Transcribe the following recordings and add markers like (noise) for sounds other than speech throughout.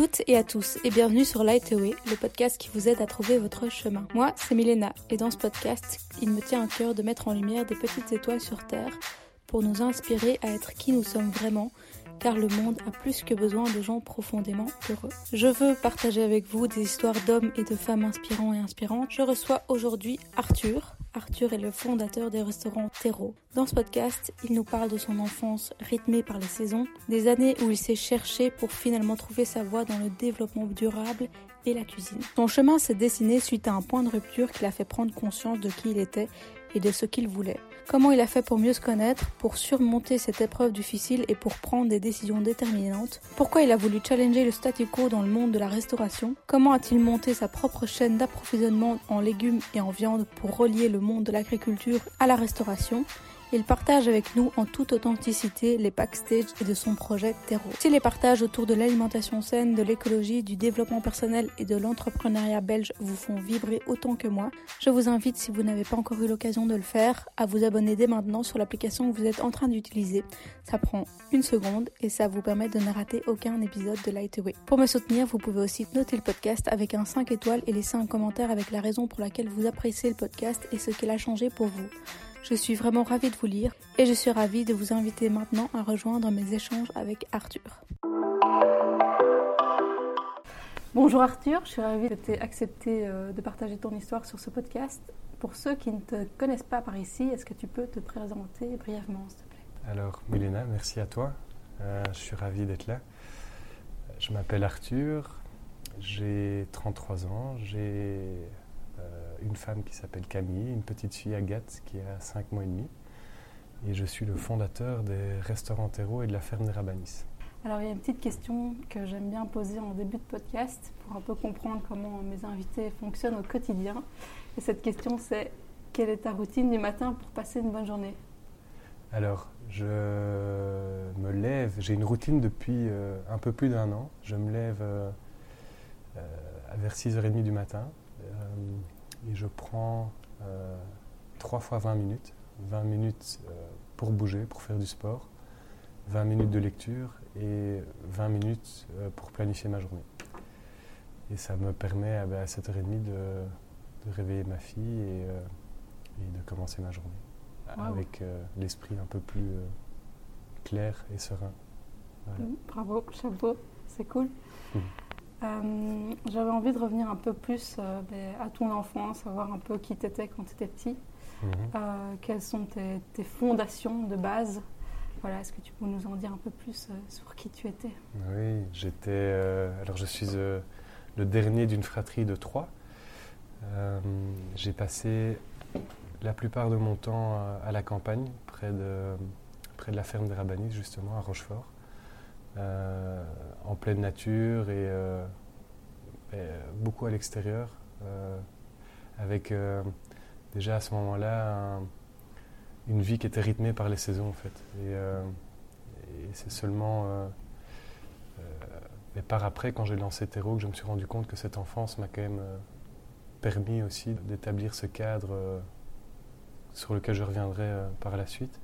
toutes et à tous et bienvenue sur Lightway, le podcast qui vous aide à trouver votre chemin. Moi, c'est Milena et dans ce podcast, il me tient à cœur de mettre en lumière des petites étoiles sur Terre pour nous inspirer à être qui nous sommes vraiment car le monde a plus que besoin de gens profondément heureux. Je veux partager avec vous des histoires d'hommes et de femmes inspirants et inspirantes. Je reçois aujourd'hui Arthur. Arthur est le fondateur des restaurants Terreau. Dans ce podcast, il nous parle de son enfance rythmée par les saisons, des années où il s'est cherché pour finalement trouver sa voie dans le développement durable et la cuisine. Son chemin s'est dessiné suite à un point de rupture qui l'a fait prendre conscience de qui il était et de ce qu'il voulait. Comment il a fait pour mieux se connaître, pour surmonter cette épreuve difficile et pour prendre des décisions déterminantes? Pourquoi il a voulu challenger le statu quo dans le monde de la restauration? Comment a-t-il monté sa propre chaîne d'approvisionnement en légumes et en viande pour relier le monde de l'agriculture à la restauration? Il partage avec nous en toute authenticité les backstage de son projet Terreau. Si les partages autour de l'alimentation saine, de l'écologie, du développement personnel et de l'entrepreneuriat belge vous font vibrer autant que moi, je vous invite, si vous n'avez pas encore eu l'occasion de le faire, à vous abonner dès maintenant sur l'application que vous êtes en train d'utiliser. Ça prend une seconde et ça vous permet de ne rater aucun épisode de Lightway. Pour me soutenir, vous pouvez aussi noter le podcast avec un 5 étoiles et laisser un commentaire avec la raison pour laquelle vous appréciez le podcast et ce qu'il a changé pour vous. Je suis vraiment ravie de vous lire et je suis ravie de vous inviter maintenant à rejoindre mes échanges avec Arthur. Bonjour Arthur, je suis ravie de t'aies accepté euh, de partager ton histoire sur ce podcast. Pour ceux qui ne te connaissent pas par ici, est-ce que tu peux te présenter brièvement, s'il te plaît? Alors, Milena, merci à toi. Euh, je suis ravie d'être là. Je m'appelle Arthur, j'ai 33 ans, j'ai une femme qui s'appelle Camille, une petite fille Agathe qui a 5 mois et demi. Et je suis le fondateur des restaurants terreau et de la ferme des Rabanis. Alors il y a une petite question que j'aime bien poser en début de podcast pour un peu comprendre comment mes invités fonctionnent au quotidien. Et cette question c'est quelle est ta routine du matin pour passer une bonne journée? Alors je me lève, j'ai une routine depuis euh, un peu plus d'un an. Je me lève euh, vers 6h30 du matin. Euh, et je prends 3 euh, fois 20 minutes. 20 minutes euh, pour bouger, pour faire du sport, 20 minutes de lecture et 20 minutes pour planifier ma journée. Et ça me permet à 7h30 de, de réveiller ma fille et, de commencer ma journée avec l'esprit un peu plus clair et serein. Bravo, chapeau, c'est cool. Mmh. Euh, j'avais envie de revenir un peu plus euh, ben, à ton enfance, savoir un peu qui tu étais quand tu étais petit. Mhm. Euh, quelles sont tes, fondations de base? Voilà, Est-ce que tu peux nous en dire un peu plus sur qui tu étais? Oui, j'étais. alors, je suis le dernier d'une fratrie de trois. J'ai passé la plupart de mon temps à la campagne, près de, près de la ferme des Rabanis, justement, à Rochefort. Euh, en pleine nature et, euh, beaucoup à l'extérieur, euh, avec déjà à ce moment-là une vie qui était rythmée par les saisons en fait. Et, c'est seulement par après, quand j'ai lancé Terreau, que je me suis rendu compte que cette enfance m'a quand même permis aussi d'établir ce cadre sur lequel je reviendrai par la suite.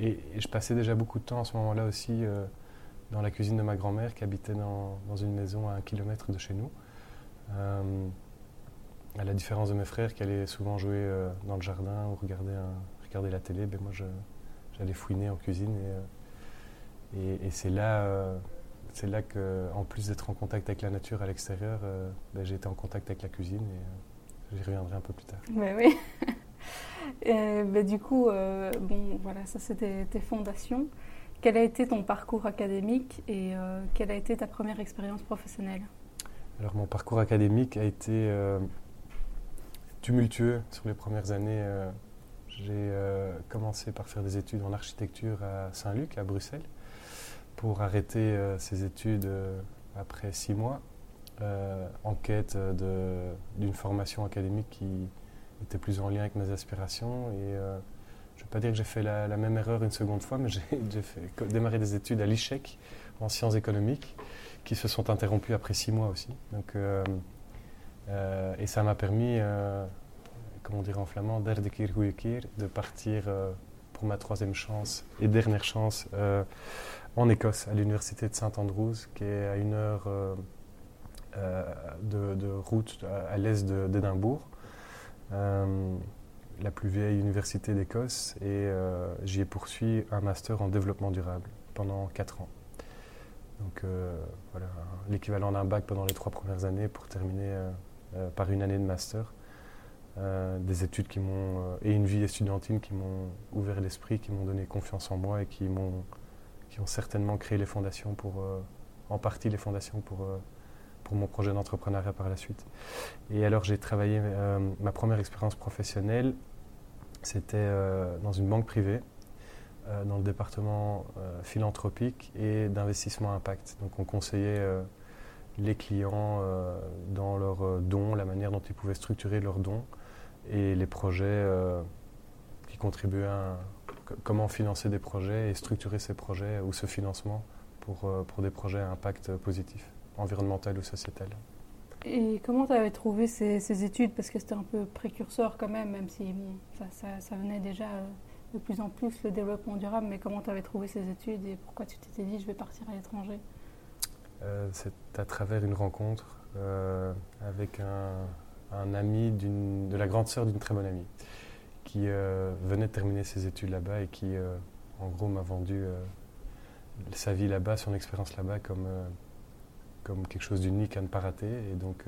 Et, je passais déjà beaucoup de temps à ce moment-là aussi euh, dans la cuisine de ma grand-mère qui habitait dans, dans, une maison à un kilomètre de chez nous. Euh, à la différence de mes frères qui allaient souvent jouer euh, dans le jardin ou regarder, regarder la télé, ben moi j'allais fouiner en cuisine et, et, c'est là, c'est là que, en plus d'être en contact avec la nature à l'extérieur, ben j'ai été en contact avec la cuisine et j'y reviendrai un peu plus tard. Ben oui. (laughs) Ben, du coup, euh, bon, voilà, ça c'était tes fondations. Quel a été ton parcours académique et euh, quelle a été ta première expérience professionnelle? Alors mon parcours académique a été euh, tumultueux sur les premières années. J'ai commencé par faire des études en architecture à Saint-Luc, à Bruxelles, pour arrêter ces études après six mois, en quête d'une formation académique qui, était plus en lien avec mes aspirations. Et euh, je ne vais pas dire que j'ai fait la, même erreur une seconde fois, mais (laughs) j'ai fait démarrer des études à l'ICHEC en sciences économiques qui se sont interrompues après six mois aussi. Donc, euh, euh, et ça m'a permis, comme on dirait en flamand, de partir pour ma troisième chance et dernière chance en Écosse, à l'université de Saint Andrews, qui est à une heure de, de, route à, l'est d'Édimbourg la plus vieille université d'Écosse et j'y ai poursuivi un master en développement durable pendant 4 ans. Donc euh, voilà, l'équivalent d'un bac pendant les trois premières années pour terminer euh, euh, par une année de master. des études qui m'ont et une vie estudiantine qui m'ont ouvert l'esprit, qui m'ont donné confiance en moi et qui m'ont qui ont certainement créé les fondations pour en partie les fondations pour pour mon projet d'entrepreneuriat par la suite. Et alors j'ai travaillé ma première expérience professionnelle, c'était dans une banque privée euh, dans le département euh, philanthropique et d'investissement impact. Donc on conseillait euh, les clients dans leurs dons, la manière dont ils pouvaient structurer leurs dons et les projets qui contribuaient à comment financer des projets et structurer ces projets ou ce financement pour, pour des projets à impact positif, environnemental ou sociétal. Et comment tu avais trouvé ces, études? Parce que c'était un peu précurseur quand même, même si ça, ça, ça, venait déjà de plus en plus le développement durable, mais comment tu avais trouvé ces études et pourquoi tu t'étais dit je vais partir à l'étranger? Euh, C'est à travers une rencontre euh, avec un, ami de la grande sœur d'une très bonne amie qui euh, venait de terminer ses études là-bas et qui en gros m'a vendu sa vie là-bas, son expérience là-bas comme, comme quelque chose d'unique à ne pas rater. Et donc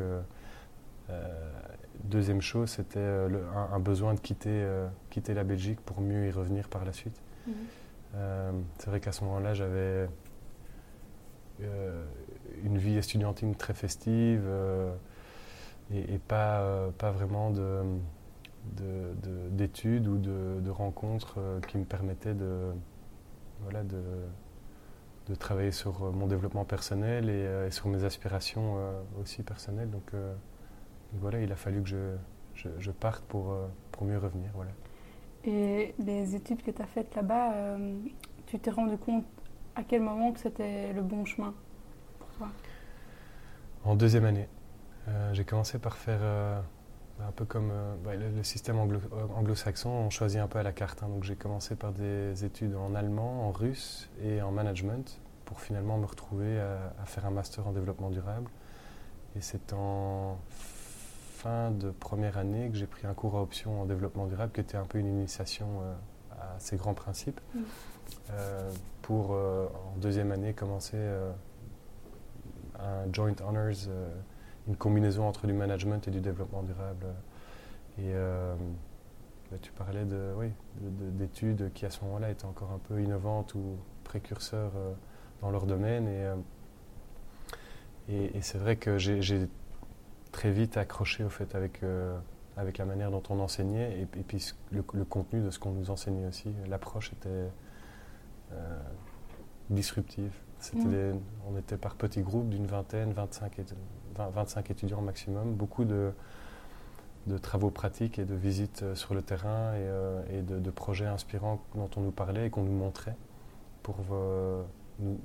Deuxième chose, c'était euh, un, besoin de quitter, euh, quitter la Belgique pour mieux y revenir par la suite. Mhm. Euh, c'est vrai qu'à ce moment-là, j'avais une vie estudiantine très festive et, pas, pas vraiment de, d'études ou de, rencontres qui me permettaient de, voilà, de, de travailler sur mon développement personnel et, sur mes aspirations aussi personnelles. Donc, voilà, il a fallu que je, je, parte pour, euh, pour mieux revenir. Voilà. Et les études que tu as faites là-bas, euh, tu t'es rendu compte à quel moment que c'était le bon chemin pour toi? En deuxième année. Euh, j'ai commencé par faire un peu comme bah, le, système anglo-saxon, on choisit un peu à la carte. Hein. donc j'ai commencé par des études en allemand, en russe et en management pour finalement me retrouver à, à faire un master en développement durable. Et c'est en fin de première année que j'ai pris un cours à option en développement durable qui était un peu une initiation euh, à ces grands principes. Euh, pour euh, en deuxième année commencer un joint honors, une combinaison entre du management et du développement durable. Et bah, tu parlais de, oui, d'études qui à ce moment-là étaient encore un peu innovantes ou précurseurs dans leur domaine. Et, et, et c'est vrai que j'ai très vite accroché au fait avec, euh, avec la manière dont on enseignait et, puis le, contenu de ce qu'on nous enseignait aussi. L'approche était euh, disruptive. Mmh. on était par petits groupes d'une vingtaine, 25, 25 étudiants maximum, beaucoup de, de, travaux pratiques et de visites euh, sur le terrain et, de, projets inspirants dont on nous parlait et qu'on nous montrait pour nous,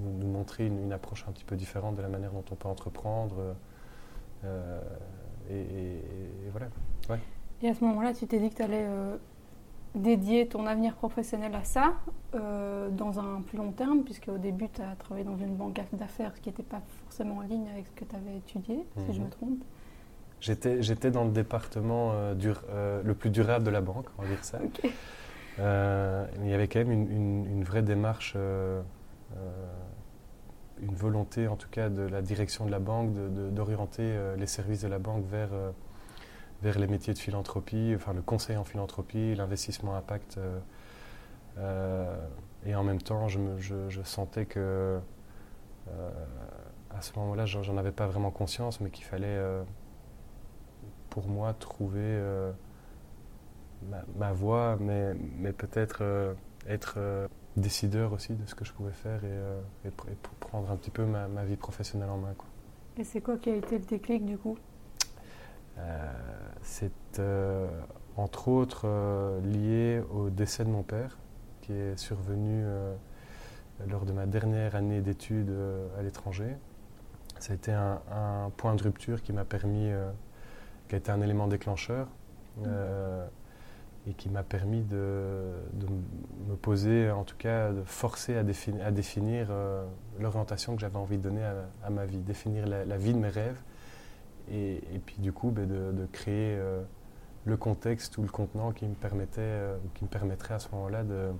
nous, montrer une, approche un petit peu différente de la manière dont on peut entreprendre. Euh, et, voilà. Et à ce moment-là, tu t'es dit que tu allais euh, dédier ton avenir professionnel à ça euh, dans un plus long terme, puisque au début, tu as travaillé dans une banque d'affaires qui n'était pas forcément en ligne avec ce que tu avais étudié, si je me mhm. trompe. J'étais dans le département le plus durable de la banque, on va dire ça. il y avait quand même une, une vraie démarche une volonté, en tout cas, de la direction de la banque, d'orienter euh, les services de la banque vers, euh, vers les métiers de philanthropie, enfin le conseil en philanthropie, l'investissement impact. Euh, et en même temps, je, sentais que, à ce moment-là, j'en avais pas vraiment conscience, mais qu'il fallait, pour moi, trouver ma, ma, voie, mais, peut-être être décideur aussi de ce que je pouvais faire et, euh, prendre un petit peu ma, vie professionnelle en main. Et c'est quoi qui a été le déclic du coup? euh, C'est euh, entre autres lié au décès de mon père qui est survenu lors de ma dernière année d'études à l'étranger. Ça a été un, point de rupture qui m'a permis, qui a été un élément déclencheur. Mmh. et qui m'a permis de, me poser, en tout cas de forcer à, à définir l'orientation que j'avais envie de donner à, ma vie, définir la, vie de mes rêves et, puis du coup ben, de, créer le contexte ou le contenant qui me permettait ou qui me permettrait à ce moment-là de,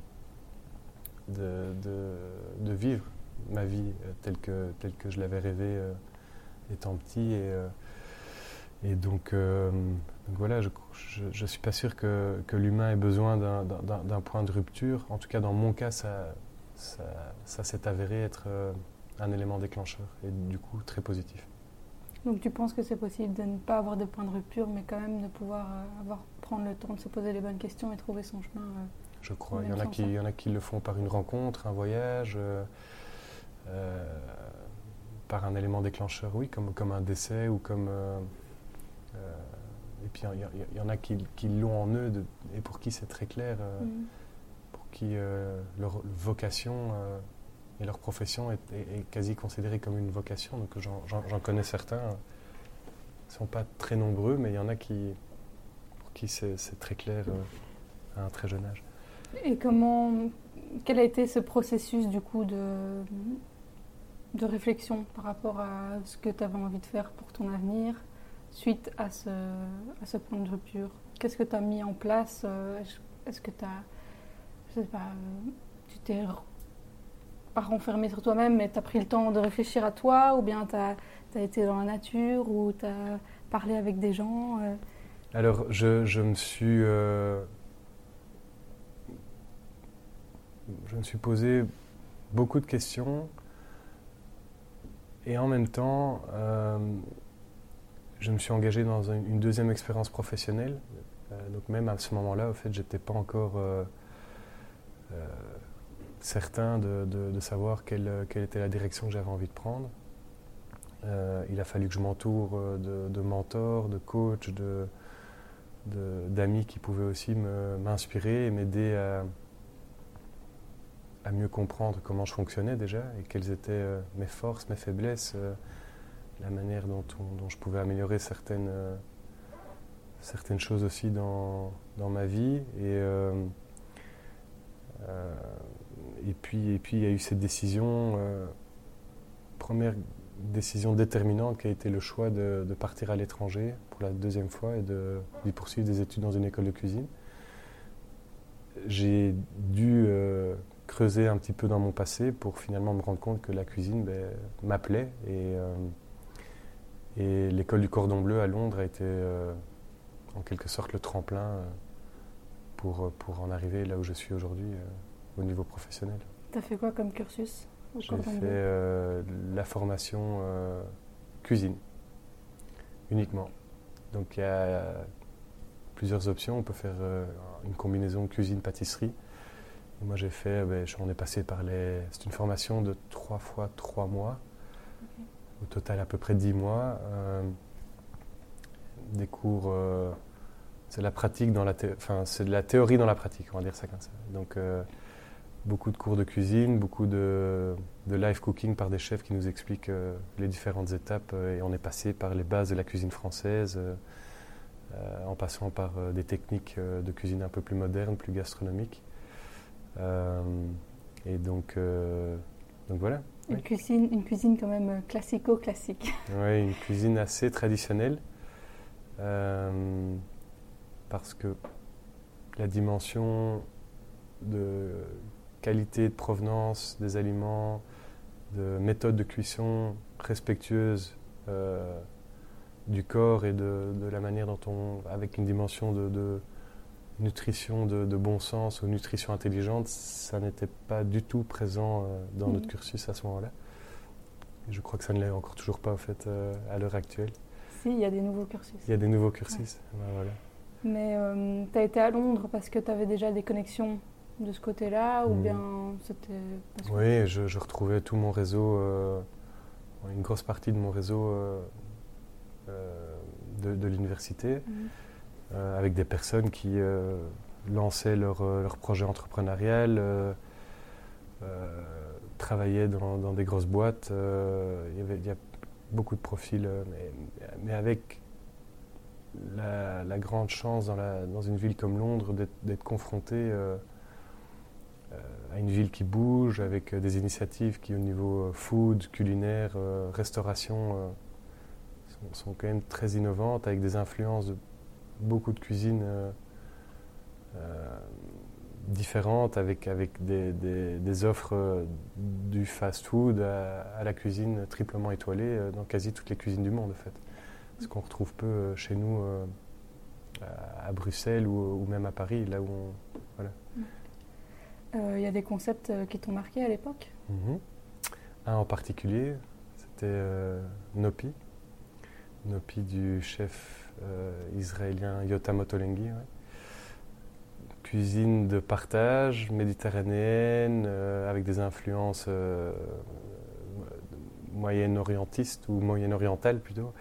vivre ma vie telle que, telle que je l'avais rêvée étant petit et donc, euh, voilà, je ne suis pas sûr que, l'humain ait besoin d'un point de rupture. En tout cas, dans mon cas, ça, s'est avéré être euh, un élément déclencheur et du coup très positif. Donc tu penses que c'est possible de ne pas avoir de point de rupture, mais quand même de pouvoir euh, avoir, prendre le temps de se poser les bonnes questions et trouver son chemin Je crois. Il y, en a qui, il y en a qui le font par une rencontre, un voyage, par un élément déclencheur, oui, comme, comme un décès ou comme euh, et puis il y, en a qui, l'ont en eux et pour qui c'est très clair, euh, mm. pour qui euh, leur vocation et leur profession est, quasi considérée comme une vocation. Donc j'en connais certains, ils ne sont pas très nombreux, mais il y en a qui, pour qui c'est très clair à un très jeune âge. Et comment, quel a été ce processus du coup de, de réflexion par rapport à ce que tu avais envie de faire pour ton avenir suite à ce, à ce point de rupture? Qu'est-ce que tu as mis en place euh, Est-ce que tu as, je sais pas, euh, tu t'es pas renfermé sur toi-même, mais tu as pris le temps de réfléchir à toi, ou bien tu as, été dans la nature, ou tu as parlé avec des gens euh? Alors, je, me suis. je me suis posé beaucoup de questions, et en même temps je me suis engagé dans une deuxième expérience professionnelle. Euh, donc même à ce moment-là, au fait, j'étais pas encore euh, euh, certain de, savoir quelle, était la direction que j'avais envie de prendre. il a fallu que je m'entoure de, mentors, de coachs, d'amis qui pouvaient aussi m'inspirer et m'aider à, mieux comprendre comment je fonctionnais déjà et quelles étaient mes forces, mes faiblesses la manière dont, je pouvais améliorer certaines, euh, choses aussi dans, ma vie. Euh, euh, et, puis, et puis il y a eu cette décision, première décision déterminante qui a été le choix de, partir à l'étranger pour la deuxième fois et de, poursuivre des études dans une école de cuisine. J'ai dû creuser un petit peu dans mon passé pour finalement me rendre compte que la cuisine ben, m'appelait et et l'école du Cordon Bleu à Londres a été euh, en quelque sorte le tremplin euh, pour, pour en arriver là où je suis aujourd'hui euh, au niveau professionnel. Tu as fait quoi comme cursus J'ai fait la formation cuisine, uniquement. Donc il y a plusieurs options. On peut faire une combinaison cuisine-pâtisserie. Moi j'ai fait, ben, on est passé par les. C'est une formation de trois fois trois mois au total à peu près 10 mois. Euh, des cours, euh, c'est la pratique dans la, enfin c'est de la théorie dans la pratique, on va dire ça comme ça. Donc euh, beaucoup de cours de cuisine, beaucoup de, de, live cooking par des chefs qui nous expliquent les différentes étapes et on est passé par les bases de la cuisine française. en passant par des techniques de cuisine un peu plus modernes, plus gastronomiques. et donc, donc voilà. Une, cuisine, une cuisine quand même classico-classique. (laughs) Oui, une cuisine assez traditionnelle. Euh, parce que la dimension de qualité, de provenance des aliments, de méthode de cuisson respectueuse euh, du corps et de, la manière dont on, avec une dimension de, nutrition de, bon sens ou nutrition intelligente, ça n'était pas du tout présent euh, dans notre mm. cursus à ce moment-là. Je crois que ça ne l'est encore toujours pas en fait euh, à l'heure actuelle. Si, il y a des nouveaux cursus. Il y a des nouveaux cursus, ben, voilà. Mais euh, tu as été à Londres parce que tu avais déjà des connexions de ce côté-là ou mm. bien c'était... Oui, je, retrouvais tout mon réseau, une grosse partie de mon réseau de, l'université. Euh, avec des personnes qui euh, lançaient leur, euh, leur, projet entrepreneurial, travaillaient dans, des grosses boîtes. il, y avait, il y a beaucoup de profils, mais, mais, avec la, grande chance dans, dans, une ville comme Londres d'être confronté à une ville qui bouge, avec des initiatives qui, au niveau food, culinaire, restauration, sont, quand même très innovantes, avec des influences de beaucoup de cuisines différentes avec, avec des, des, offres euh, du fast-food à, la cuisine triplement étoilée euh, dans quasi toutes les cuisines du monde en fait. Ce qu'on retrouve peu euh, chez nous à Bruxelles ou, même à Paris, là où on... Voilà. Il y a des concepts qui t'ont marqué à l'époque? Mhm. Un en particulier, c'était Nopi. Nopi du chef israélien Yotam Ottolenghi cuisine de partage méditerranéenne euh, avec des influences euh, moyen-orientistes ou moyen-orientales plutôt,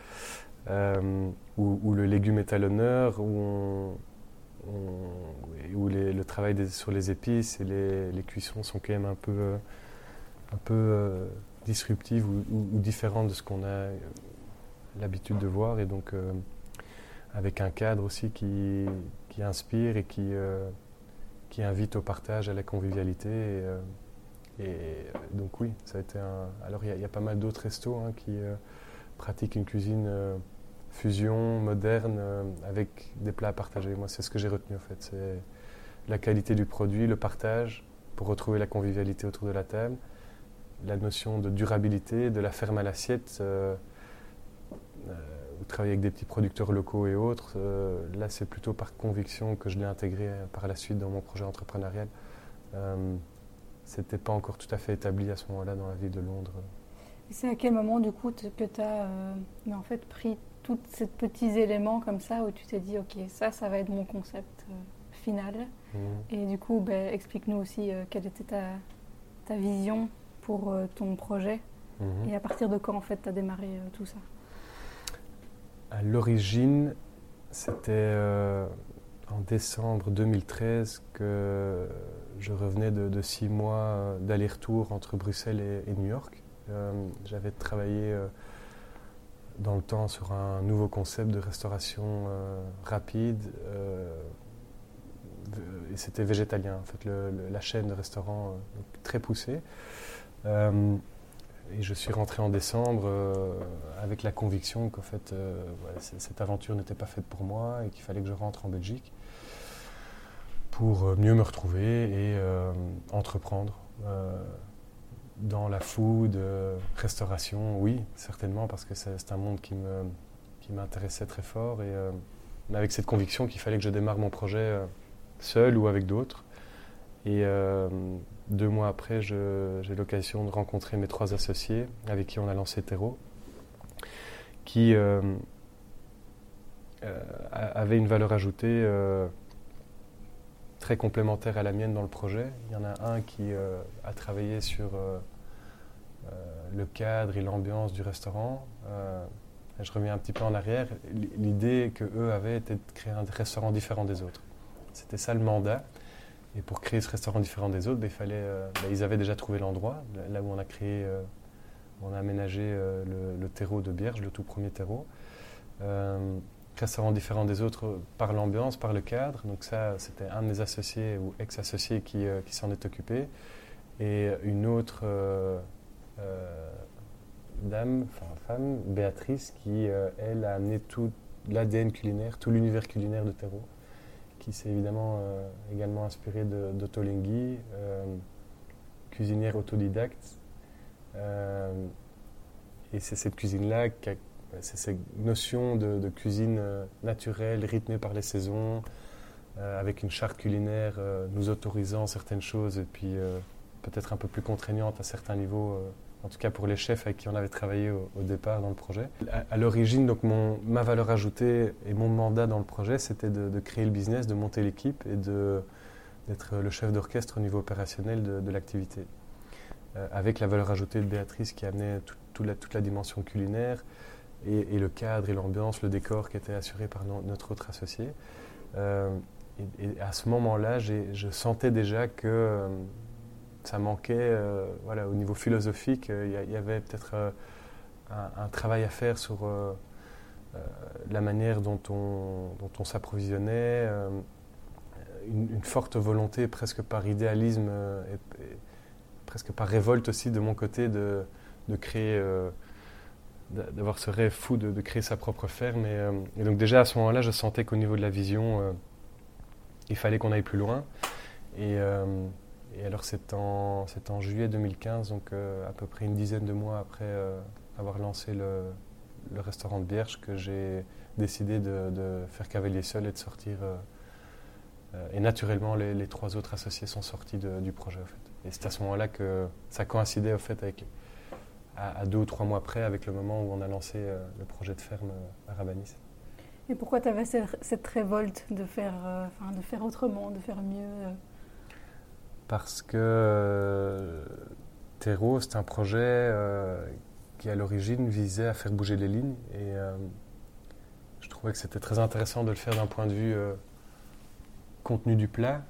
euh, où, le légume est à l'honneur, où le travail sur les épices et les, cuissons sont quand même un peu, un peu disruptives ou, ou, différentes de ce qu'on a l'habitude de voir et donc avec un cadre aussi qui, qui inspire et qui, euh, qui invite au partage, à la convivialité. Et, euh, euh, donc oui, ça a été un... Alors il y, a pas mal d'autres restos hein, qui pratiquent une cuisine fusion, moderne, avec des plats à partager. Moi, c'est ce que j'ai retenu en fait. C'est la qualité du produit, le partage, pour retrouver la convivialité autour de la table, la notion de durabilité, de la ferme à l'assiette travailler avec des petits producteurs locaux et autres. Euh, là, c'est plutôt par conviction que je l'ai intégré euh, par la suite dans mon projet entrepreneurial. Euh, C'était pas encore tout à fait établi à ce moment-là dans la ville de Londres. C'est à quel moment, du coup, que tu as euh, en fait, pris tous ces petits éléments comme ça où tu t'es dit, OK, ça, ça va être mon concept final. Mmh. Et du coup, ben, explique-nous aussi quelle était ta, ta vision pour ton projet mmh. et à partir de quand, en fait, tu as démarré tout ça? À l'origine, c'était euh, en décembre 2013 que je revenais de, six mois euh, d'aller-retour entre Bruxelles et, New York. Euh, j'avais travaillé dans le temps sur un nouveau concept de restauration rapide et c'était végétalien, en fait, la chaîne de restaurants très poussée. Et je suis rentré en décembre euh, avec la conviction qu'en fait, euh, cette aventure n'était pas faite pour moi et qu'il fallait que je rentre en Belgique pour euh, mieux me retrouver et entreprendre dans la food, restauration, oui, certainement, parce que c'est un monde qui m'intéressait qui très fort, et, mais avec cette conviction qu'il fallait que je démarre mon projet seul ou avec d'autres. Et deux mois après, j'ai l'occasion de rencontrer mes trois associés avec qui on a lancé Terreau, qui euh, euh, avaient une valeur ajoutée euh, très complémentaire à la mienne dans le projet. Il y en a un qui a travaillé sur le cadre et l'ambiance du restaurant. je reviens un petit peu en arrière. L'idée que eux avaient était de créer un restaurant différent des autres. C'était ça le mandat. Et pour créer ce restaurant différent des autres, il fallait, euh, ben, ils avaient déjà trouvé l'endroit, là où on a créé, euh, on a aménagé euh, le, terreau de Bierge, le tout premier terreau. Restaurant différent des autres par l'ambiance, par le cadre. Donc ça, c'était un de mes associés ou ex-associés qui, qui s'en est occupé. Et une autre dame, enfin femme, Béatrice, qui, elle, a amené tout l'ADN culinaire, tout l'univers culinaire de terreau qui s'est évidemment euh, également inspiré d'Otolenghi, euh, cuisinière autodidacte. Euh, et c'est cette cuisine-là, c'est cette notion de, cuisine naturelle, rythmée par les saisons, avec une charte culinaire nous autorisant certaines choses et puis peut-être un peu plus contraignante à certains niveaux en tout cas pour les chefs avec qui on avait travaillé au, départ dans le projet. À, l'origine, donc mon, ma valeur ajoutée et mon mandat dans le projet, c'était de, créer le business, de monter l'équipe et d'être le chef d'orchestre au niveau opérationnel de, l'activité. Euh, avec la valeur ajoutée de Béatrice qui amenait la, toute la dimension culinaire et, le cadre et l'ambiance, le décor qui était assuré par notre autre associé. Euh, et, à ce moment-là, je sentais déjà que euh, ça manquait, euh, voilà, au niveau philosophique, il y, avait peut-être un, travail à faire sur la manière dont on, s'approvisionnait, une, forte volonté, presque par idéalisme et, presque par révolte aussi de mon côté, de créer d'avoir ce rêve fou de, créer sa propre ferme. Et, donc déjà à ce moment-là, je sentais qu'au niveau de la vision, il fallait qu'on aille plus loin. Et, et alors c'est en, en, juillet 2015, donc euh, à peu près une dizaine de mois après euh, avoir lancé le, restaurant de Bierge, que j'ai décidé de, de, faire cavalier seul et de sortir. Euh, et naturellement, les, trois autres associés sont sortis du projet. En fait. Et c'est à ce moment-là que ça coïncidait en fait, avec, à, deux ou trois mois après avec le moment où on a lancé le projet de ferme à Rabanis. Et pourquoi tu avais cette, révolte de faire, de faire autrement, de faire mieux parce que euh, Terreau, c'est un projet euh, qui à l'origine visait à faire bouger les lignes et euh, je trouvais que c'était très intéressant de le faire d'un point de vue contenu du plat,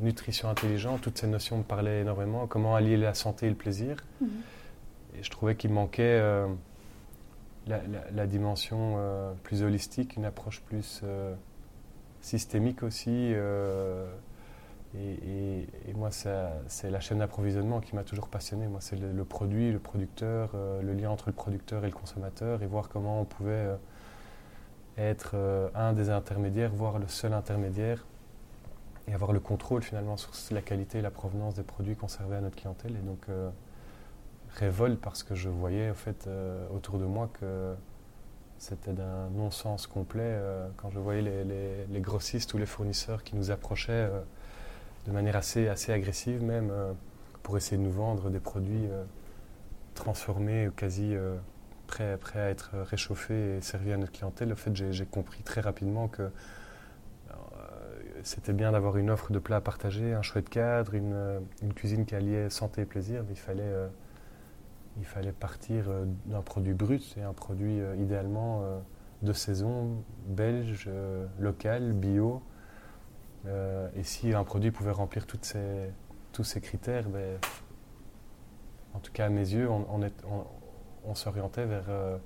nutrition intelligente, toutes ces notions me parlaient énormément, comment allier la santé et le plaisir. Mhm. Et je trouvais qu'il manquait la, dimension plus holistique, une approche plus systémique aussi. Et, moi, c'est la chaîne d'approvisionnement qui m'a toujours passionné. Moi, c'est le, produit, le producteur, euh, le lien entre le producteur et le consommateur, et voir comment on pouvait euh, être euh, un des intermédiaires, voire le seul intermédiaire, et avoir le contrôle finalement sur la qualité et la provenance des produits conservés à notre clientèle. Et donc, révolte parce que je voyais en fait autour de moi que c'était d'un non-sens complet quand je voyais les, grossistes ou les fournisseurs qui nous approchaient de manière assez, assez agressive même, euh, pour essayer de nous vendre des produits euh, transformés, quasi euh, prêts, prêts, à être réchauffés et servis à notre clientèle. En fait, j'ai compris très rapidement que c'était bien d'avoir une offre de plats à partager, un chouette cadre, une, une cuisine qui alliait santé et plaisir, mais il fallait, il fallait partir d'un produit brut et un produit idéalement de saison, belge, local, bio, euh, et si un produit pouvait remplir toutes ces, tous ces critères, ben, en tout cas à mes yeux, on, on, s'orientait vers. Euh,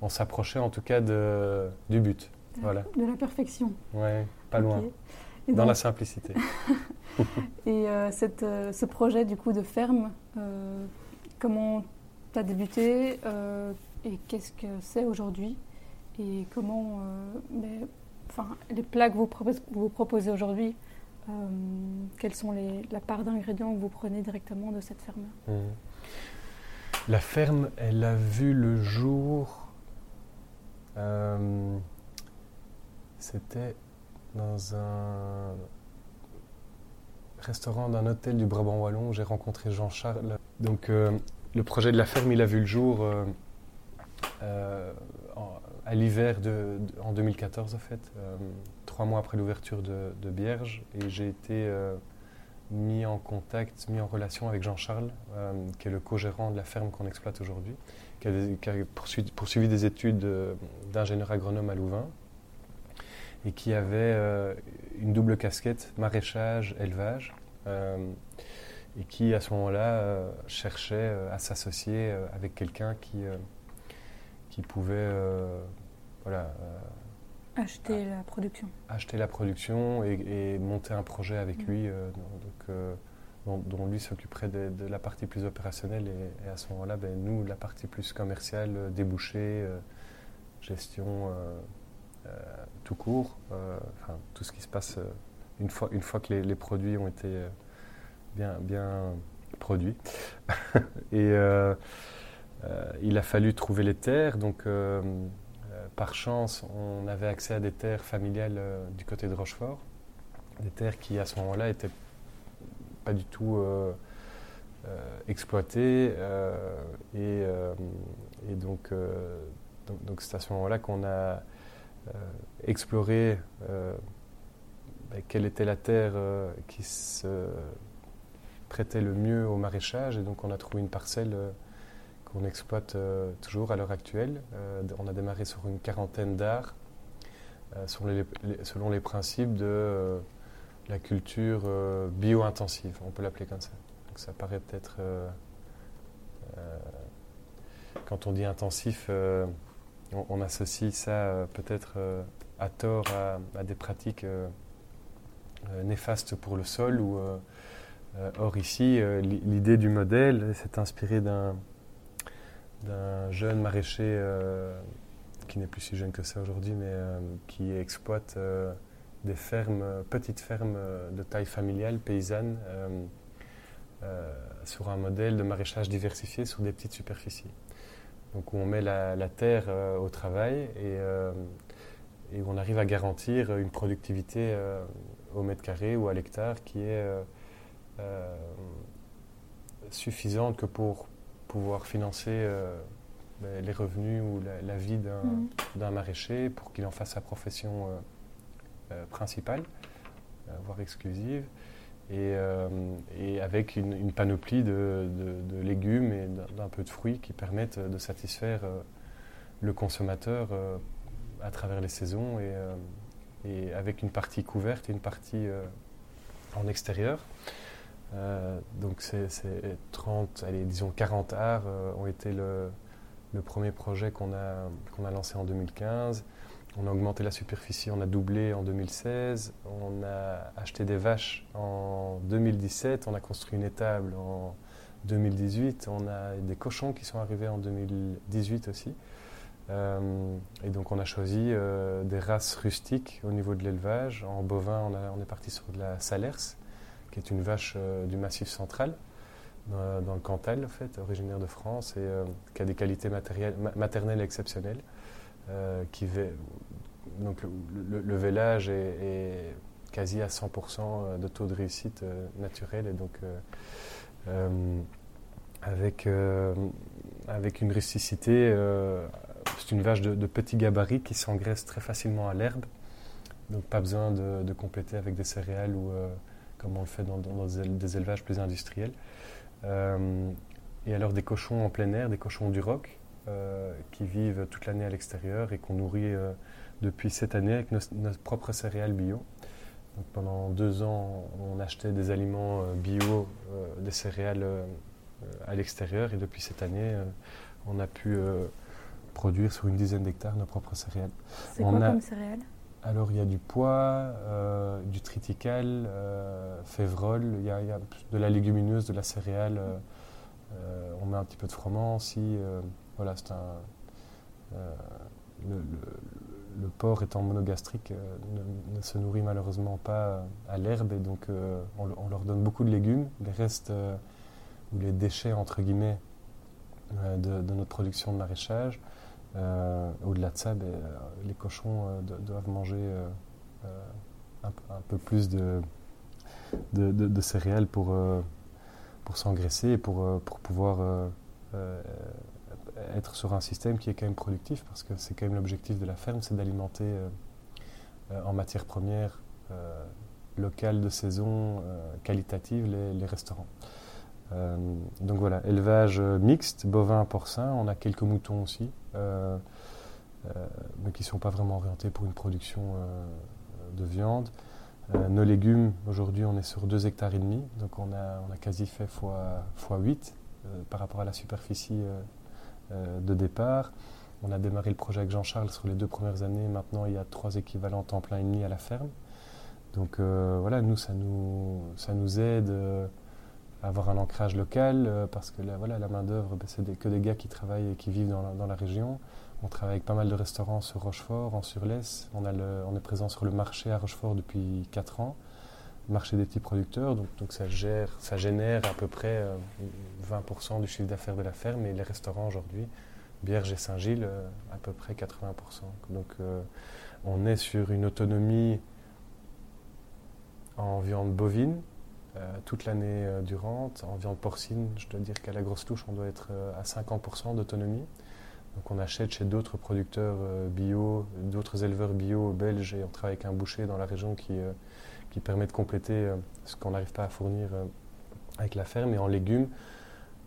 on s'approchait en tout cas de, du but. De, voilà. de la perfection. Oui, pas loin. Dans la simplicité. (laughs) et euh, cette, ce projet du coup de ferme, comment tu as débuté et qu'est-ce que c'est aujourd'hui et comment ben, enfin, les plats que vous, proposez aujourd'hui, euh, quelles sont les, la part d'ingrédients que vous prenez directement de cette ferme? Mmh. La ferme, elle a vu le jour. Euh, c'était dans un restaurant d'un hôtel du Brabant Wallon. J'ai rencontré Jean-Charles. Donc, euh, le projet de la ferme, il a vu le jour à l'hiver en 2014 en fait, euh, trois mois après l'ouverture de, Bierge, et j'ai été euh, mis en contact, mis en relation avec Jean-Charles, euh, qui est le co-gérant de la ferme qu'on exploite aujourd'hui, qui a, poursuivi, des études d'ingénieur agronome à Louvain, et qui avait une double casquette maraîchage, élevage, et qui à ce moment-là cherchait à s'associer avec quelqu'un qui qui pouvait euh, voilà, euh, acheter la production. Acheter la production et, monter un projet avec mm. lui, euh, donc, dont, lui s'occuperait de, la partie plus opérationnelle et, à ce moment-là, ben, nous, la partie plus commerciale, débouchés, gestion tout court, tout ce qui se passe une, fois, une fois que les, les produits ont été bien, produits. (laughs) et euh, il a fallu trouver les terres, donc euh, euh, par chance, on avait accès à des terres familiales du côté de Rochefort, des terres qui à ce moment-là étaient pas du tout exploitées et, donc donc c'est à ce moment-là qu'on a exploré ben, quelle était la terre qui se prêtait le mieux au maraîchage et donc on a trouvé une parcelle qu'on exploite euh, toujours à l'heure actuelle. Euh, on a démarré sur une quarantaine d'arts euh, selon les, principes de la culture bio-intensive, on peut l'appeler comme ça. Ça paraît peut-être, quand on dit intensif, on, associe ça peut-être à tort à, des pratiques néfastes pour le sol. Ou, or ici, l'idée du modèle s'est inspirée d'un jeune maraîcher qui n'est plus si jeune que ça aujourd'hui, mais qui exploite des fermes, petites fermes de taille familiale, paysanne, euh, sur un modèle de maraîchage diversifié sur des petites superficies. Donc où on met la, terre euh, au travail euh, et, où on arrive à garantir une productivité au mètre carré ou à l'hectare qui est suffisante que pour pouvoir financer ben, les revenus ou la, vie mmh. d'un maraîcher pour qu'il en fasse sa profession principale, voire exclusive et, euh, et avec une, une panoplie de, de, légumes et d'un peu de fruits qui permettent de satisfaire euh, le consommateur euh, à travers les saisons et, et, avec une partie couverte et une partie en extérieur. Donc c'est 30, allez, disons 40 arts ont été le, premier projet qu'on a, lancé en 2015. On a augmenté la superficie, on a doublé en 2016, on a acheté des vaches en 2017, on a construit une étable en 2018, on a des cochons qui sont arrivés en 2018 aussi. Euh, et donc on a choisi euh, des races rustiques au niveau de l'élevage. En bovin, on, est parti sur de la Salers, qui est une vache euh, du Massif central, dans, le Cantal, en fait, originaire de France, et qui a des qualités maternelles exceptionnelles. donc le, vélage est, quasi à 100% euh, de taux de réussite euh, naturel et donc euh, avec, avec une rusticité, c'est une vache de, petit gabarit qui s'engraisse très facilement à l'herbe, donc pas besoin de, compléter avec des céréales ou comme on le fait dans, des élevages plus industriels. et alors des cochons en plein air, des cochons du roc, qui vivent toute l'année à l'extérieur et qu'on nourrit depuis cette année avec nos, propres céréales bio. pendant deux ans, on achetait des aliments euh, bio, euh, des céréales euh, à l'extérieur, et depuis cette année, on a pu produire sur une dizaine d'hectares nos propres céréales. C'est quoi comme céréales? Alors il y a du pois, du triticale, févrole, il y, a, de la légumineuse, de la céréale, on met un petit peu de froment aussi. voilà, c'est un. le, porc étant monogastrique euh, ne, se nourrit malheureusement pas à l'herbe et donc euh, on, leur donne beaucoup de légumes. Les restes euh, ou les déchets entre guillemets de, notre production de maraîchage. Au-delà de ça, ben, les cochons doivent manger un, peu plus de, céréales pour, pour s'engraisser et pour, pour pouvoir être sur un système qui est quand même productif, parce que c'est quand même l'objectif de la ferme, c'est d'alimenter euh, euh, en matière première euh, locale de saison, qualitative, les, restaurants. donc voilà, élevage mixte, bovin, porcin, on a quelques moutons aussi, mais qui ne sont pas vraiment orientés pour une production de viande. nos légumes, aujourd'hui, on est sur 2 hectares et demi, donc on a, on a quasi fait fois, fois 8 par rapport à la superficie euh, de départ. On a démarré le projet avec Jean-Charles sur les deux premières années. Maintenant, il y a trois équivalents temps plein et demi à la ferme. Donc euh, voilà, nous, ça nous, ça nous aide euh, avoir un ancrage local parce que la, voilà, la main-d'œuvre, ben, c'est que des gars qui travaillent et qui vivent dans la, dans la, région. On travaille avec pas mal de restaurants sur Rochefort, en Surlès. On, on est présent sur le marché à Rochefort depuis 4 ans marché des petits producteurs, donc, donc ça, gère, ça génère à peu près 20% euh, du chiffre d'affaires de la ferme, et les restaurants aujourd'hui, Bierge et Saint-Gilles, euh, à peu près 80%. Donc euh, on est sur une autonomie en viande bovine toute l'année durante, en viande porcine, je dois dire qu'à la grosse touche, on doit être à 50% d'autonomie. Donc on achète chez d'autres producteurs bio, d'autres éleveurs bio belges, et on travaille avec un boucher dans la région qui permet de compléter euh, ce qu'on n'arrive pas à fournir euh, avec la ferme. Et en légumes,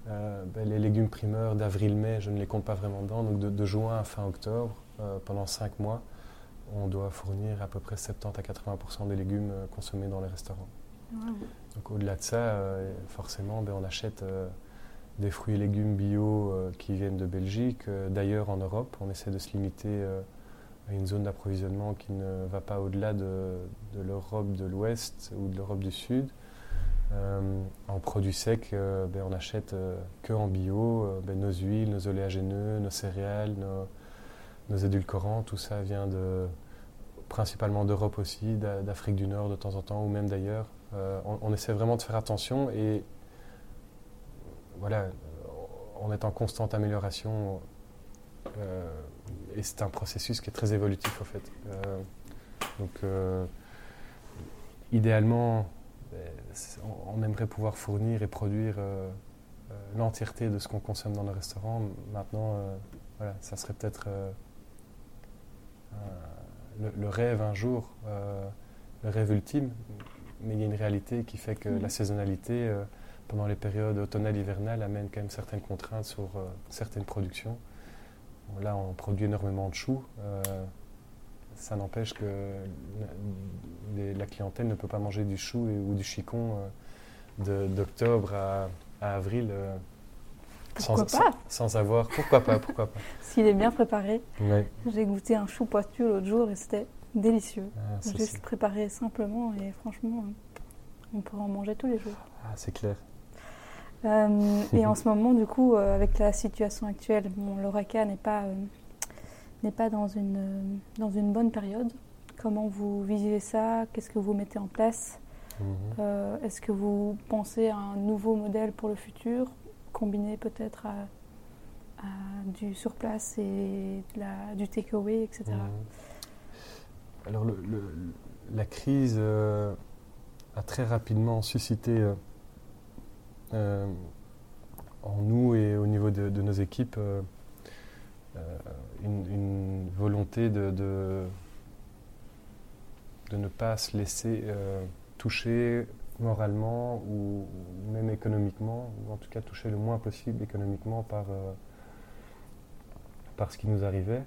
euh, ben, les légumes primeurs d'avril-mai, je ne les compte pas vraiment dedans. Donc de, juin à fin octobre, pendant 5 mois, on doit fournir à peu près 70 à 80% des légumes consommés dans les restaurants. Donc au-delà de ça, forcément, ben, on achète des fruits et légumes bio qui viennent de Belgique, d'ailleurs en Europe. On essaie de se limiter à une zone d'approvisionnement qui ne va pas au-delà de, l'Europe de l'Ouest ou de l'Europe du Sud. en produits secs, ben, on achète que en bio ben, nos huiles, nos oléagineux, nos céréales, nos, nos édulcorants, tout ça vient principalement d'Europe aussi, d'Afrique du Nord de temps en temps, ou même d'ailleurs. Euh, on, essaie vraiment de faire attention et voilà, on est en constante amélioration. Euh, et c'est un processus qui est très évolutif en fait. Euh, donc idéalement, on aimerait pouvoir fournir et produire l'entièreté de ce qu'on consomme dans nos restaurants. Maintenant, voilà, ça serait peut-être le, rêve un jour, le rêve ultime, mais il y a une réalité qui fait que la mhm. saisonnalité euh, pendant les périodes automnales hivernales amène quand même certaines contraintes sur euh, certaines productions. là, on produit énormément de choux. ça n'empêche que la clientèle ne peut pas manger du chou ou du chicon d'octobre à, avril pourquoi sans, pas? sans, avoir. Pourquoi pas Pourquoi pas? (laughs) S'il est bien préparé. J'ai goûté un chou pointu l'autre jour et c'était délicieux. Ah, Juste préparé simplement et franchement, on pourrait en manger tous les jours. Ah, c'est clair. Euh, et en ce moment, du coup, euh, avec la situation actuelle, bon, l'ORACA n'est pas, euh, n'est pas dans, une, dans une bonne période. Comment vous vivez ça? Qu'est-ce que vous mettez en place? Mhm. Est-ce que vous pensez à un nouveau modèle pour le futur combiné peut-être à, du surplace et la, du takeaway, etc. Mmh. Alors le, la crise euh, a très rapidement suscité euh, euh, en nous et au niveau de, nos équipes une, volonté de, de, de, ne pas se laisser toucher moralement ou même économiquement, ou en tout cas toucher le moins possible économiquement par, par ce qui nous arrivait.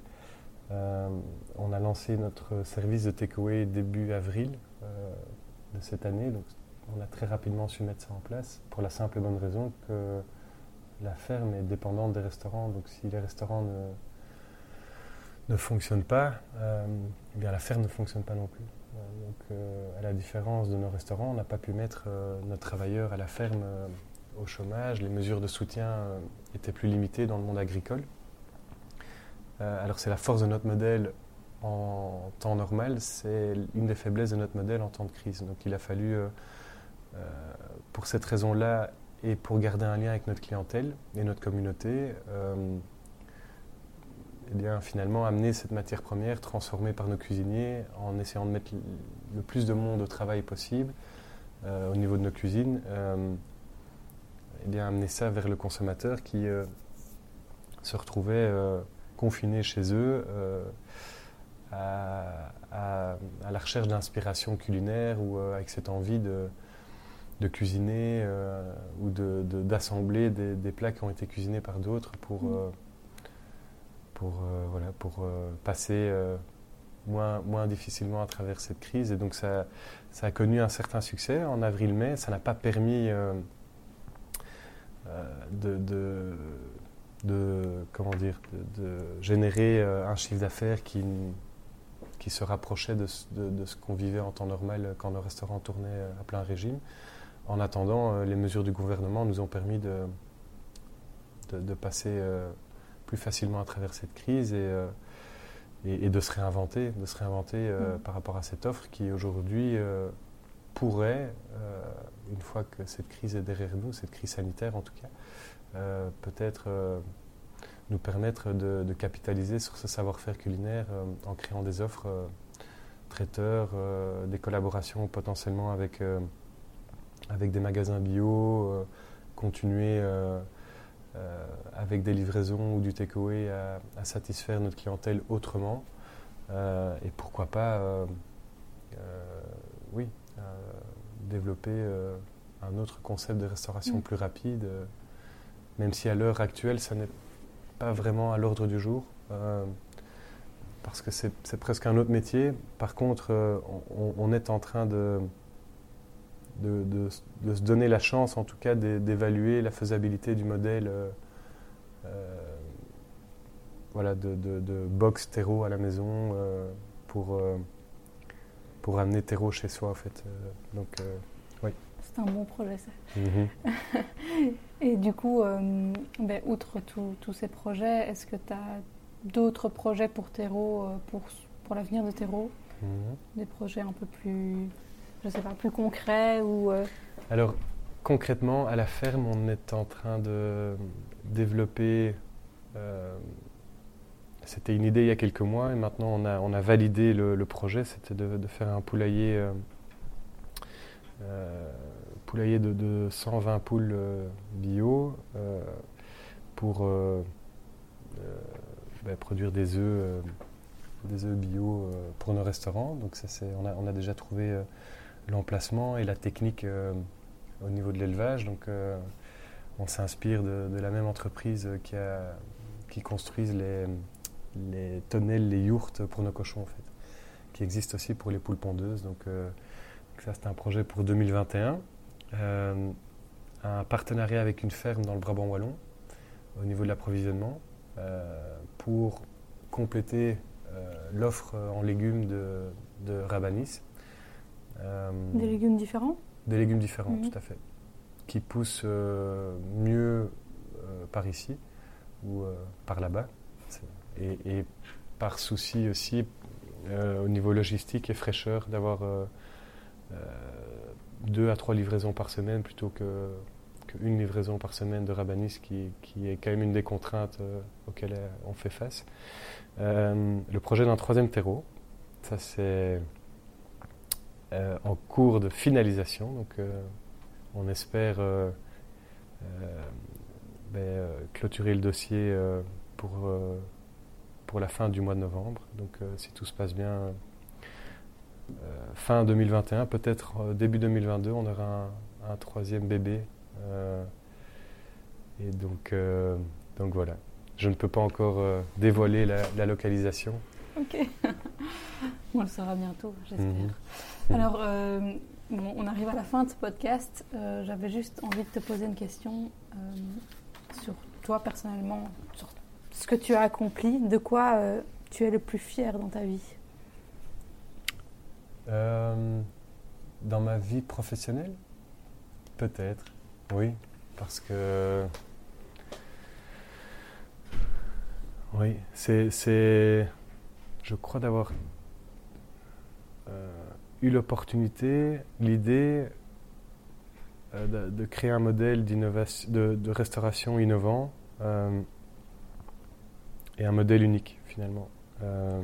Euh, on a lancé notre service de takeaway début avril euh, de cette année, donc on a très rapidement su mettre ça en place pour la simple et bonne raison que la ferme est dépendante des restaurants, donc si les restaurants ne, ne fonctionnent pas, eh bien la ferme ne fonctionne pas non plus. Euh, donc, euh, à la différence de nos restaurants, on n'a pas pu mettre euh, nos travailleurs à la ferme au chômage. Les mesures de soutien étaient plus limitées dans le monde agricole. Alors c'est la force de notre modèle en temps normal, c'est une des faiblesses de notre modèle en temps de crise. Donc il a fallu, pour cette raison-là, et pour garder un lien avec notre clientèle et notre communauté, eh bien, finalement amener cette matière première transformée par nos cuisiniers en essayant de mettre le plus de monde au travail possible euh, au niveau de nos cuisines, euh, eh bien, amener ça vers le consommateur qui euh, se retrouvait confiné chez eux à, la recherche d'inspiration culinaire ou avec cette envie de, de cuisiner ou d'assembler de, des, plats qui ont été cuisinés par d'autres pour... Mmh pour, euh, voilà, pour euh, passer euh, moins, moins difficilement à travers cette crise. Et donc ça, ça a connu un certain succès en avril-mai. Ça n'a pas permis de, de, de, comment dire, de, générer un chiffre d'affaires qui, qui se rapprochait de, de ce qu'on vivait en temps normal quand nos restaurants tournaient à plein régime. En attendant, les mesures du gouvernement nous ont permis de, de, passer plus facilement à travers cette crise et, euh, et, de se réinventer, de se réinventer euh, mm. par rapport à cette offre qui aujourd'hui euh, pourrait, une fois que cette crise est derrière nous, cette crise sanitaire en tout cas, peut-être nous permettre de, capitaliser sur ce savoir-faire culinaire en créant des offres traiteurs, des collaborations potentiellement avec, avec des magasins bio, continuer euh, avec des livraisons ou du takeaway à, à satisfaire notre clientèle autrement. Euh, et pourquoi pas, euh, oui, développer un autre concept de restauration mm. plus rapide, même si à l'heure actuelle, ça n'est pas vraiment à l'ordre du jour parce que c'est presque un autre métier. Par contre, on, est en train de, de, se donner la chance, en tout cas, d'évaluer la faisabilité du modèle voilà, de, box terreau à la maison pour, pour amener terreau chez soi, en fait. C'est un bon projet, ça. Mhm. (laughs) Et du coup, ben, outre tous ces projets, est-ce que tu as d'autres projets pour Terreau, pour, pour l'avenir de Terreau mhm. Des projets un peu plus je sais pas, plus concret ou euh, Alors, concrètement, à la ferme, on est en train de développer. Euh, c'était une idée il y a quelques mois et maintenant on a, on a validé le, projet. C'était de, faire un poulailler, euh, poulailler de, 120 poules bio pour ben, produire des œufs, bio pour nos restaurants. Donc ça, on, a, on a déjà trouvé l'emplacement et la technique euh, au niveau de l'élevage. Donc, euh, on s'inspire de, la même entreprise qui, a, qui construisent les, les tonnelles, les yourtes pour nos cochons, en fait, qui existent aussi pour les poules pondeuses. Donc, euh, ça, c'est un projet pour 2021. Un partenariat avec une ferme dans le Brabant Wallon au niveau de l'approvisionnement pour compléter l'offre en légumes de, de Rabanis euh, des légumes différents? Des légumes différents, mhm. tout à fait. Qui poussent euh, mieux euh, par ici ou par là-bas. Et, par souci aussi au niveau logistique et fraîcheur d'avoir deux à trois livraisons par semaine plutôt que qu'une livraison par semaine de Rabanis qui, est quand même une des contraintes auxquelles on fait face. le projet d'un troisième terreau, ça c'est euh, en cours de finalisation. Donc, euh, on espère euh, ben, clôturer le dossier pour, pour la fin du mois de novembre. Donc, si tout se passe bien, fin 2021, peut-être début 2022, on aura un, troisième bébé. et donc, donc voilà. Je ne peux pas encore dévoiler la, localisation. Ok. (laughs) on le saura bientôt, j'espère. Mhm. (laughs) Alors, euh, on arrive à la fin de ce podcast. Euh, j'avais juste envie de te poser une question euh, sur toi personnellement, sur ce que tu as accompli. De quoi tu es le plus fier dans ta vie? Dans ma vie professionnelle Peut-être, oui. Parce que. Oui, c'est. Je crois d'avoir eu l'opportunité, l'idée euh, de, créer un modèle de, de, restauration innovant euh, et un modèle unique finalement, euh,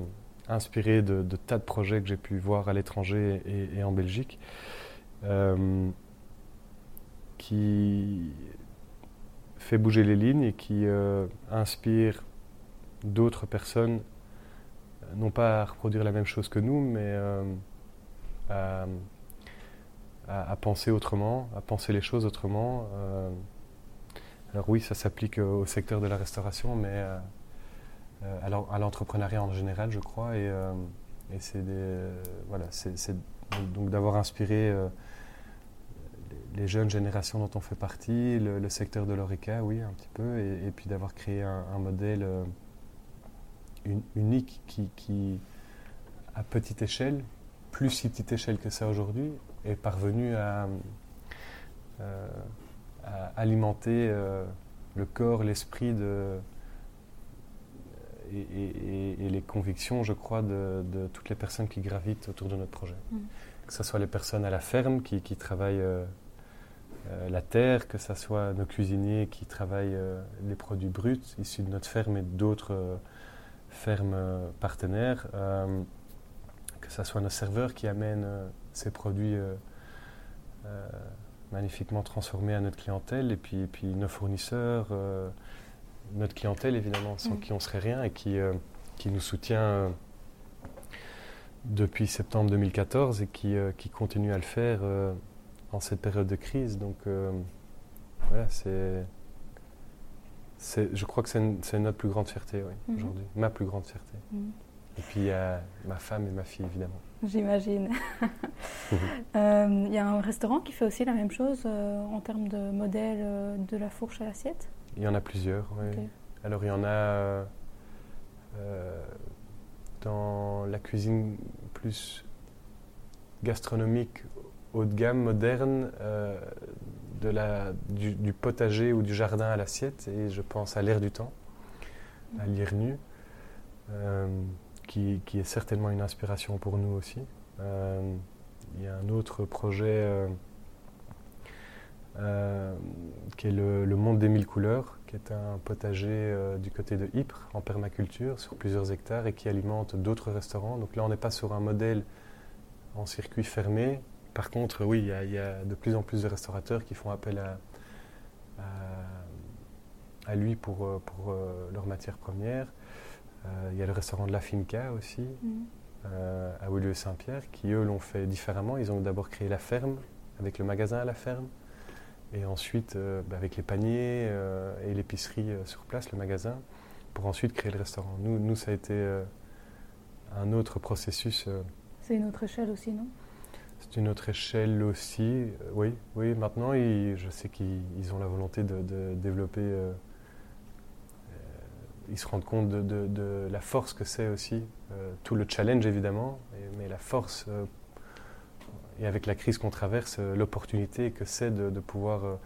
inspiré de, tas de projets que j'ai pu voir à l'étranger et, en Belgique, qui fait bouger les lignes et qui inspire d'autres personnes, non pas à reproduire la même chose que nous, mais à, penser autrement, à penser les choses autrement. Euh, alors oui, ça s'applique au secteur de la restauration, mais euh, euh, à l'entrepreneuriat en général, je crois. Et, c'est voilà, c'est donc d'avoir inspiré les jeunes générations dont on fait partie, le, secteur de l'ORECA, oui, un petit peu, et, puis d'avoir créé un, modèle unique qui, à petite échelle, plus petite échelle que ça aujourd'hui, est parvenu à, euh, alimenter euh, le corps, l'esprit de, et, les convictions, je crois, de, toutes les personnes qui gravitent autour de notre projet. Mm. Que ce soit les personnes à la ferme qui, travaillent euh, la terre, que ce soit nos cuisiniers qui travaillent les produits bruts issus de notre ferme et d'autres fermes partenaires que ce soit nos serveurs qui amènent euh, ces produits euh, euh, magnifiquement transformés à notre clientèle, et puis, puis nos fournisseurs, notre clientèle évidemment, sans mm. qui on serait rien, et qui, qui nous soutient depuis septembre 2014 et qui, qui continue à le faire en cette période de crise. Donc voilà, c'est, je crois que c'est, notre plus grande fierté oui, mm-hmm. aujourd'hui, ma plus grande fierté. Mm. Et puis il y a ma femme et ma fille, évidemment. J'imagine. (laughs) (laughs) Euh, il y a un restaurant qui fait aussi la même chose euh, en termes de modèle euh, de la fourche à l'assiette? Il y en a plusieurs, oui. Alors il y en a dans la cuisine plus gastronomique haut de gamme, moderne, de la, du, potager ou du jardin à l'assiette, et je pense à l'air du temps, à l'IRNU qui, est certainement une inspiration pour nous aussi. Euh, il y a un autre projet euh, euh, qui est le, Monde des Mille Couleurs, qui est un potager du côté de Ypres en permaculture sur plusieurs hectares et qui alimente d'autres restaurants. Donc là, on n'est pas sur un modèle en circuit fermé. Par contre, oui, il y, a, de plus en plus de restaurateurs qui font appel à, à, lui pour, pour leurs matières premières. Euh, il y a le restaurant de la Finca aussi, euh, à Oulieu-Saint-Pierre, qui eux l'ont fait différemment. Ils ont d'abord créé la ferme, avec le magasin à la ferme, et ensuite euh, bah, avec les paniers et l'épicerie sur place, le magasin, pour ensuite créer le restaurant. Nous, nous ça a été un autre processus. C'est une autre échelle aussi, non? C'est une autre échelle aussi, oui. Oui, maintenant, je sais qu'ils ont la volonté de, de développer ils se rendent compte de, la force que c'est aussi, euh, tout le challenge évidemment, mais la force, euh, et avec la crise qu'on traverse, euh, l'opportunité que c'est de, pouvoir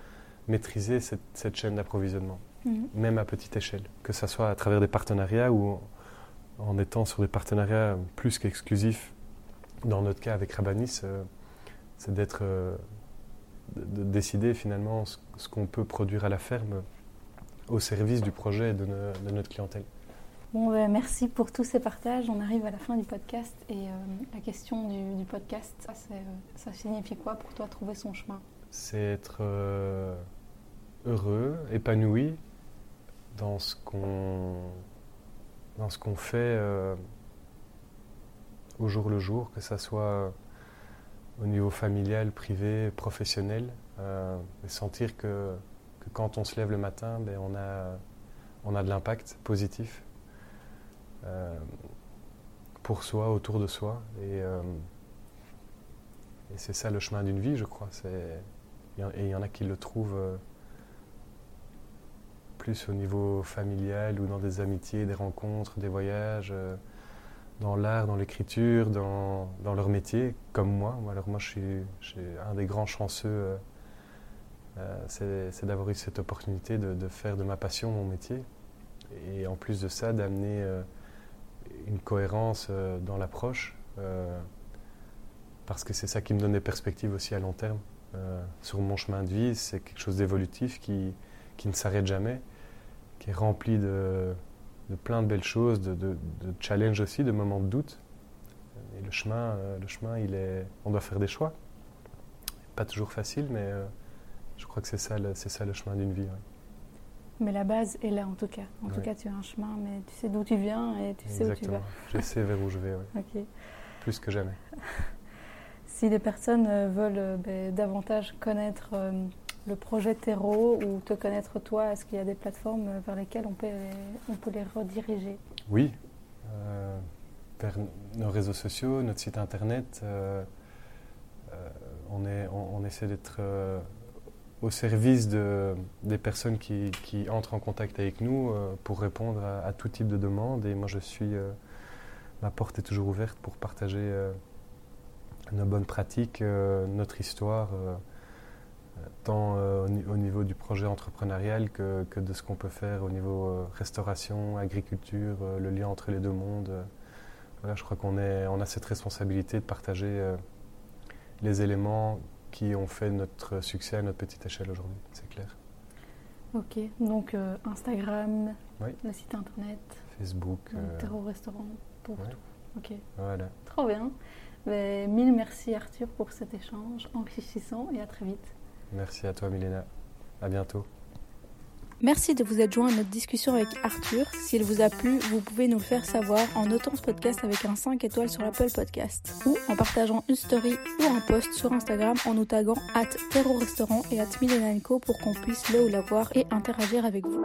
maîtriser cette, chaîne d'approvisionnement, mhm. même à petite échelle, que ce soit à travers des partenariats ou en, étant sur des partenariats plus qu'exclusifs. Dans notre cas avec Rabanis, c'est d'être, de, décider finalement ce qu'on peut produire à la ferme au service du projet de, notre clientèle. Bon, ben, merci pour tous ces partages. On arrive à la fin du podcast et euh, la question du, podcast, ça, euh, ça, signifie quoi pour toi trouver son chemin? C'est être euh, heureux, épanoui dans ce qu'on fait au jour le jour, que ce soit au niveau familial, privé, professionnel, et sentir que quand on se lève le matin, ben, on a de l'impact positif euh, pour soi, autour de soi. Et, euh, et c'est ça le chemin d'une vie, je crois. Et il y en a qui le trouvent euh, plus au niveau familial ou dans des amitiés, des rencontres, des voyages, dans l'art, dans l'écriture, dans, dans, leur métier, comme moi. Alors moi, je suis, un des grands chanceux c'est d'avoir eu cette opportunité de, faire de ma passion mon métier. Et en plus de ça, d'amener une cohérence euh, dans l'approche, parce que c'est ça qui me donne des perspectives aussi à long terme. sur mon chemin de vie, c'est quelque chose d'évolutif qui, qui, ne s'arrête jamais, qui est rempli de, de plein de belles choses, de, de, challenges aussi, de moments de doute. Et le chemin, le chemin il est, on doit faire des choix. Pas toujours facile, mais je crois que c'est ça, ça le chemin d'une vie. Mais la base est là en tout cas. En tout cas, tu as un chemin, mais tu sais d'où tu viens et tu sais où tu vas. je sais vers où je vais, oui. (laughs) Plus que jamais. (laughs) si des personnes euh, veulent euh, ben, davantage connaître euh, le projet Terreau ou te connaître toi, est-ce qu'il y a des plateformes vers lesquelles on peut, on peut les rediriger? Oui, vers nos réseaux sociaux, notre site internet. on, est, on essaie d'être au service de, des personnes qui, entrent en contact avec nous euh, pour répondre à, tout type de demandes. Et moi, je suis, euh, ma porte est toujours ouverte pour partager euh, nos bonnes pratiques, notre histoire, tant au niveau du projet entrepreneurial que, que de ce qu'on peut faire au niveau restauration, agriculture, le lien entre les deux mondes. voilà, je crois qu'on on a cette responsabilité de partager les éléments qui ont fait notre succès à notre petite échelle aujourd'hui, c'est clair. Ok, donc euh, Instagram, le site internet, Facebook, euh, Terreau Restaurant, pour tout. Ok. Voilà. Trop bien. Mais, mille merci Arthur pour cet échange enrichissant et à très vite. Merci à toi Milena. À bientôt. Merci de vous être joint à notre discussion avec Arthur. S'il vous a plu, vous pouvez nous le faire savoir en notant ce podcast avec un 5 étoiles sur Apple Podcast ou en partageant une story ou un post sur Instagram en nous taguant at et at pour qu'on puisse le ou la voir et interagir avec vous.